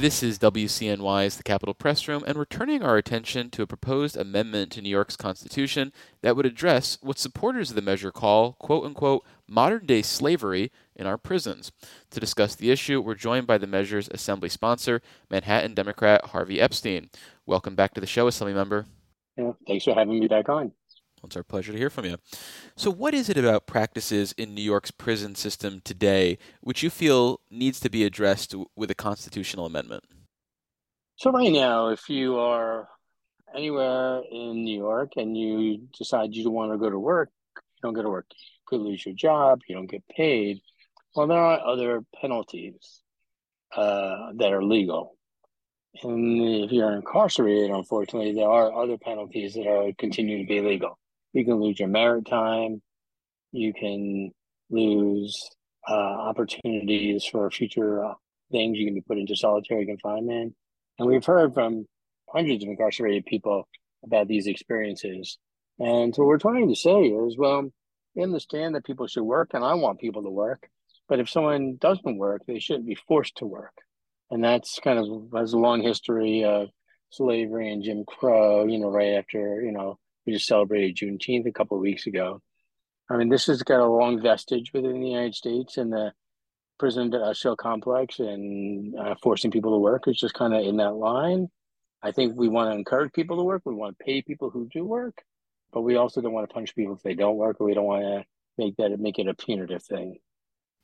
This is WCNY's The Capitol Press Room, and we're turning our attention to a proposed amendment to New York's Constitution that would address what supporters of the measure call, quote unquote, modern day slavery in our prisons. To discuss the issue, we're joined by the measure's assembly sponsor, Manhattan Democrat Harvey Epstein. Welcome back to the show, Assembly member. Yeah, thanks for having me back on. It's our pleasure to hear from you. So, what is it about practices in New York's prison system today which you feel needs to be addressed with a constitutional amendment? So, right now, if you are anywhere in New York and you decide you don't want to go to work, you don't go to work. You could lose your job, you don't get paid. Well, there are other penalties uh, that are legal. And if you're incarcerated, unfortunately, there are other penalties that are continue to be legal. You can lose your merit time. You can lose uh, opportunities for future uh, things. You can be put into solitary confinement. And we've heard from hundreds of incarcerated people about these experiences. And so what we're trying to say is, well, we understand that people should work, and I want people to work. But if someone doesn't work, they shouldn't be forced to work. And that's kind of has a long history of slavery and Jim Crow, you know, right after, you know, we just celebrated Juneteenth a couple weeks ago. I mean, this has got a long vestige within the United States and the prison industrial complex and uh, forcing people to work is just kind of in that line. I think we want to encourage people to work. We want to pay people who do work, but we also don't want to punish people if they don't work, or we don't want to make that make it a punitive thing.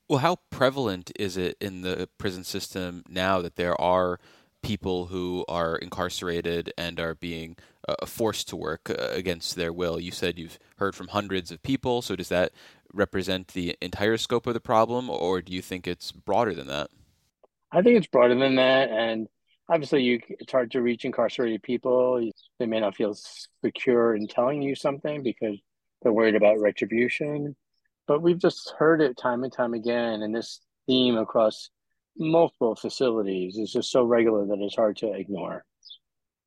Well, how prevalent is it in the prison system now that there are people who are incarcerated and are being uh, forced to work uh, against their will. You said you've heard from hundreds of people, so does that represent the entire scope of the problem, or do you think it's broader than that? I think it's broader than that, and obviously, you, it's hard to reach incarcerated people. They may not feel secure in telling you something because they're worried about retribution. But we've just heard it time and time again, and this theme across multiple facilities is just so regular that it's hard to ignore.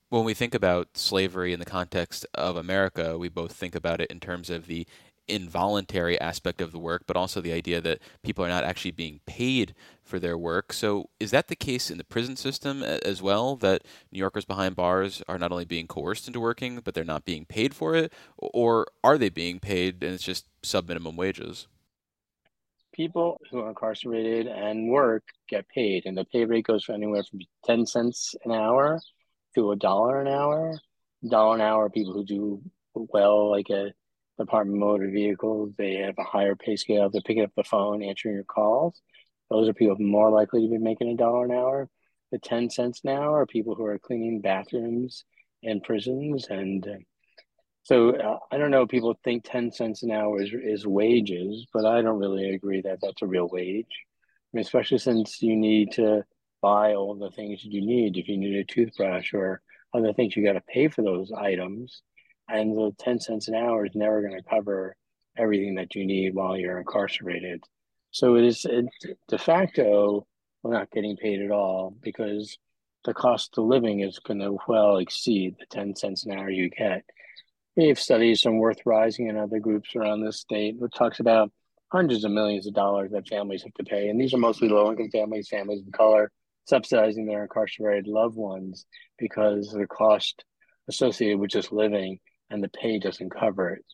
When we think about slavery in the context of America, we both think about it in terms of the involuntary aspect of the work, but also the idea that people are not actually being paid for their work. So, is that the case in the prison system as well? That New Yorkers behind bars are not only being coerced into working, but they're not being paid for it? Or are they being paid and it's just sub minimum wages? People who are incarcerated and work get paid, and the pay rate goes from anywhere from 10 cents an hour to a dollar an hour. Dollar an hour, people who do well, like a Department Motor Vehicles, they have a higher pay scale. They're picking up the phone, answering your calls. Those are people more likely to be making a dollar an hour. The 10 cents an hour are people who are cleaning bathrooms in prisons and so uh, I don't know. People think ten cents an hour is is wages, but I don't really agree that that's a real wage. I mean, especially since you need to buy all the things you need. If you need a toothbrush or other things, you got to pay for those items, and the ten cents an hour is never going to cover everything that you need while you're incarcerated. So it is it, de facto we're not getting paid at all because the cost of living is going to well exceed the ten cents an hour you get we have studies from Worth Rises and other groups around the state that talks about hundreds of millions of dollars that families have to pay. And these are mostly low income families, families of color, subsidizing their incarcerated loved ones because the cost associated with just living and the pay doesn't cover it.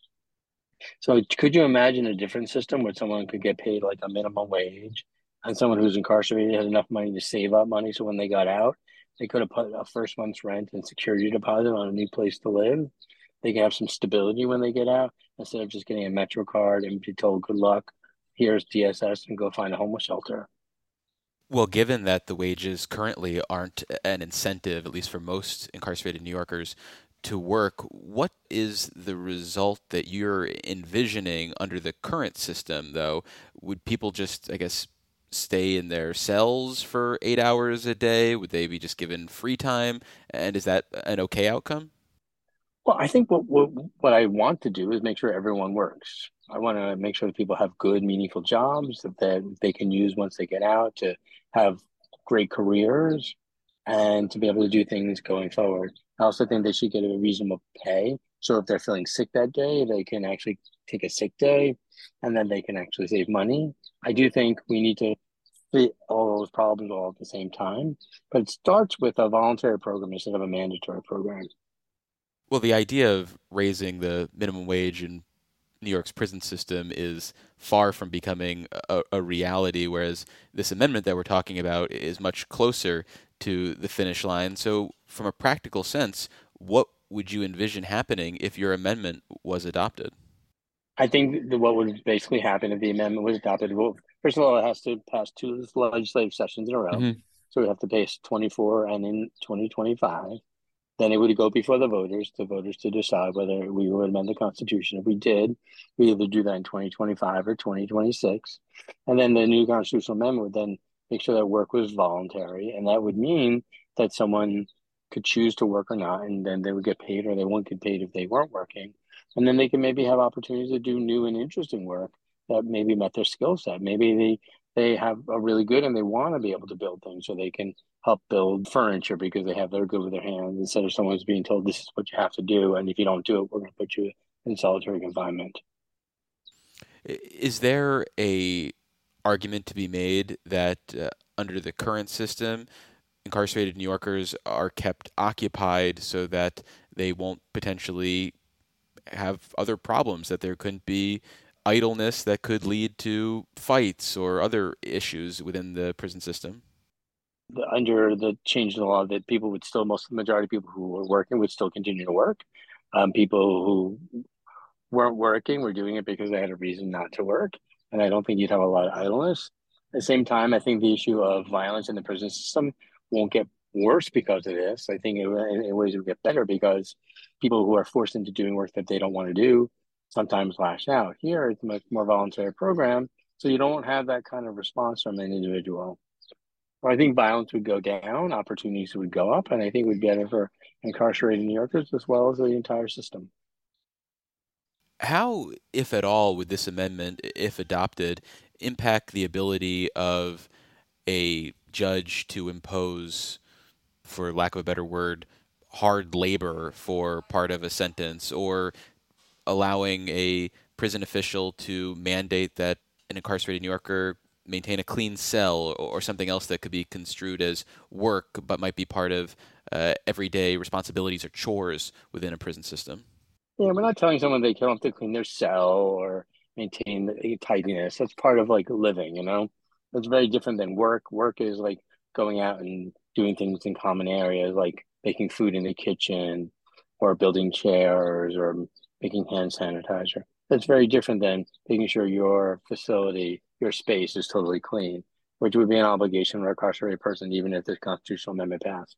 So could you imagine a different system where someone could get paid like a minimum wage and someone who's incarcerated had enough money to save up money so when they got out, they could have put a first month's rent and security deposit on a new place to live they can have some stability when they get out instead of just getting a Metro card and be told, good luck, here's DSS, and go find a homeless shelter. Well, given that the wages currently aren't an incentive, at least for most incarcerated New Yorkers, to work, what is the result that you're envisioning under the current system, though? Would people just, I guess, stay in their cells for eight hours a day? Would they be just given free time? And is that an okay outcome? Well, I think what, what what I want to do is make sure everyone works. I want to make sure that people have good, meaningful jobs that, they can use once they get out to have great careers and to be able to do things going forward. I also think they should get a reasonable pay. So if they're feeling sick that day, they can actually take a sick day and then they can actually save money. I do think we need to fit all those problems all at the same time. But it starts with a voluntary program instead of a mandatory program. Well, the idea of raising the minimum wage in New York's prison system is far from becoming a, a, reality, whereas this amendment that we're talking about is much closer to the finish line. So, from a practical sense, what would you envision happening if your amendment was adopted? I think what would basically happen if the amendment was adopted, well, first of all, it has to pass two legislative sessions in a row. Mm-hmm. So we have to pass 24 and in 2025. Then it would go before the voters, the voters to decide whether we would amend the Constitution. If we did, we either do that in 2025 or 2026. And then the new constitutional amendment would then make sure that work was voluntary. And that would mean that someone could choose to work or not, and then they would get paid or they won't get paid if they weren't working. And then they can maybe have opportunities to do new and interesting work that maybe met their skill set. Maybe they they have a really good and they want to be able to build things so they can help build furniture because they have they're good with their hands instead of someone's being told this is what you have to do and if you don't do it we're going to put you in solitary confinement is there a argument to be made that uh, under the current system incarcerated new yorkers are kept occupied so that they won't potentially have other problems that there couldn't be idleness that could lead to fights or other issues within the prison system? Under the change in the law, that people would still, most majority of people who were working would still continue to work. Um, people who weren't working were doing it because they had a reason not to work. And I don't think you'd have a lot of idleness. At the same time, I think the issue of violence in the prison system won't get worse because of this. I think it, in ways it will get better because people who are forced into doing work that they don't want to do sometimes lash out. Here, it's a much more voluntary program, so you don't have that kind of response from an individual. Well, I think violence would go down, opportunities would go up, and I think we'd get it for incarcerated New Yorkers as well as the entire system. How, if at all, would this amendment, if adopted, impact the ability of a judge to impose, for lack of a better word, hard labor for part of a sentence or allowing a prison official to mandate that an incarcerated New Yorker maintain a clean cell or something else that could be construed as work but might be part of uh, everyday responsibilities or chores within a prison system. Yeah, we're not telling someone they don't have to clean their cell or maintain the tidiness. That's part of like living, you know? It's very different than work. Work is like going out and doing things in common areas, like making food in the kitchen or building chairs or making hand sanitizer. That's very different than making sure your facility, your space is totally clean, which would be an obligation for a incarcerated person, even if this constitutional amendment passed.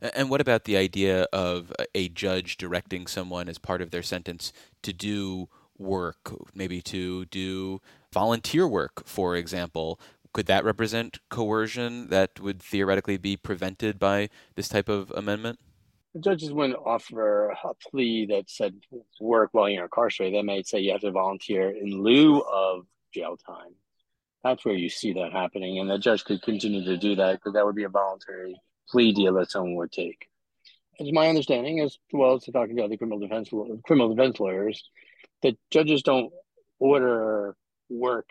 And what about the idea of a judge directing someone as part of their sentence to do work, maybe to do volunteer work, for example? Could that represent coercion that would theoretically be prevented by this type of amendment? Judges wouldn't offer a plea that said work while you're incarcerated. They might say you have to volunteer in lieu of jail time. That's where you see that happening, and the judge could continue to do that because that would be a voluntary plea deal that someone would take. It's my understanding, as well as talking to other criminal defense criminal defense lawyers, that judges don't order work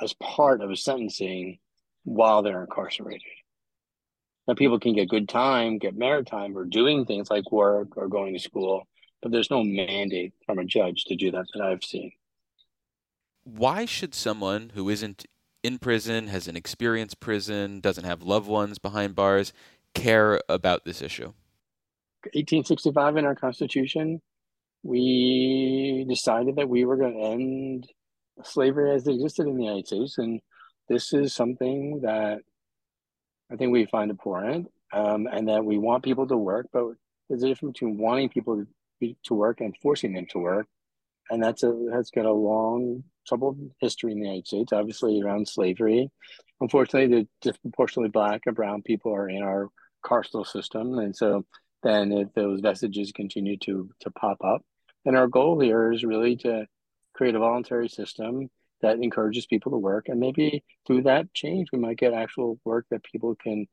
as part of a sentencing while they're incarcerated. Now, people can get good time, get merit time, or doing things like work or going to school, but there's no mandate from a judge to do that that I've seen. Why should someone who isn't in prison, has an experienced prison, doesn't have loved ones behind bars, care about this issue? 1865 in our Constitution, we decided that we were going to end slavery as it existed in the United States. And this is something that I think we find important, um, and that we want people to work, but there's a difference between wanting people to, be, to work and forcing them to work, and that's a has got a long troubled history in the United States. Obviously, around slavery, unfortunately, the disproportionately black and brown people are in our carceral system, and so then if those vestiges continue to to pop up, And our goal here is really to create a voluntary system that encourages people to work. And maybe through that change, we might get actual work that people can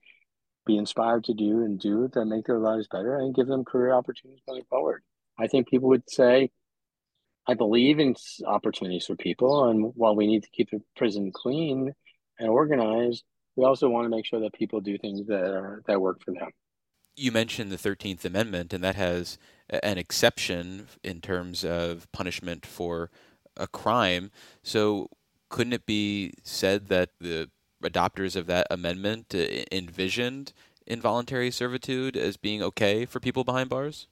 be inspired to do and do that make their lives better and give them career opportunities going forward. I think people would say, I believe in opportunities for people. And while we need to keep the prison clean, and organized, we also want to make sure that people do things that are that work for them. You mentioned the 13th Amendment, and that has an exception in terms of punishment for a crime. So, couldn't it be said that the adopters of that amendment uh, envisioned involuntary servitude as being okay for people behind bars?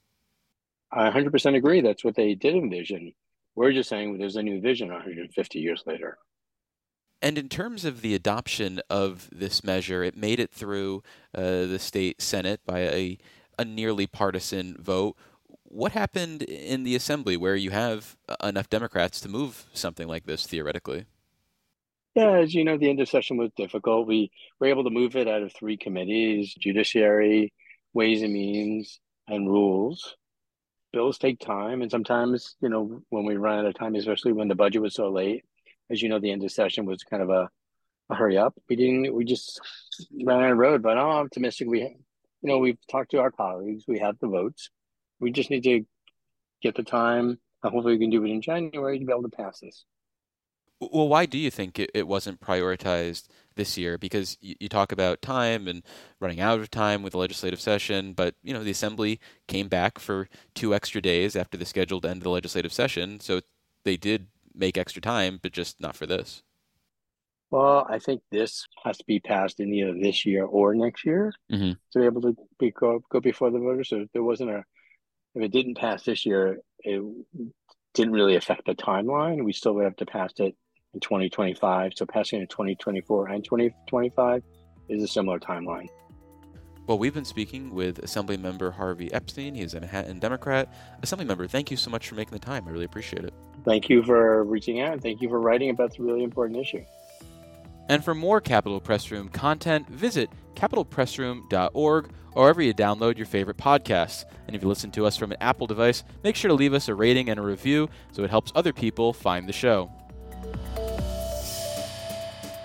I 100% agree. That's what they did envision. We're just saying there's a new vision 150 years later. And in terms of the adoption of this measure, it made it through uh, the state Senate by a, a nearly partisan vote. What happened in the assembly where you have uh, enough Democrats to move something like this theoretically? Yeah, as you know, the end of session was difficult. We were able to move it out of three committees Judiciary, Ways and Means, and Rules. Bills take time, and sometimes, you know, when we run out of time, especially when the budget was so late, as you know, the end of session was kind of a, a hurry up. We didn't, we just ran out of road, but I'm optimistic. We, you know, we've talked to our colleagues, we have the votes. We just need to get the time. Hopefully, we can do it in January to be able to pass this. Well, why do you think it, it wasn't prioritized this year? Because you, you, talk about time and running out of time with the legislative session, but you know the assembly came back for two extra days after the scheduled end of the legislative session, so they did make extra time, but just not for this. Well, I think this has to be passed in either this year or next year mm-hmm. to be able to be, go, go before the voters. So there wasn't a, if it didn't pass this year, it didn't really affect the timeline. We still would have to pass it in 2025. So passing in 2024 and 2025 is a similar timeline. Well, we've been speaking with Assemblymember Harvey Epstein. He is a Manhattan Democrat. Assemblymember, thank you so much for making the time. I really appreciate it. Thank you for reaching out. And thank you for writing about this really important issue. And for more Capitol Press Room content, visit capitolpressroom.org or wherever you download your favorite podcasts. And if you listen to us from an Apple device, make sure to leave us a rating and a review so it helps other people find the show.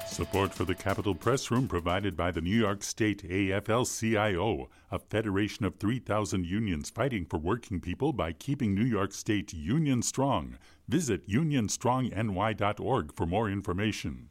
Support for the Capitol Press Room provided by the New York State AFL CIO, a federation of 3,000 unions fighting for working people by keeping New York State union strong. Visit unionstrongny.org for more information.